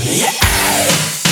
Yeah.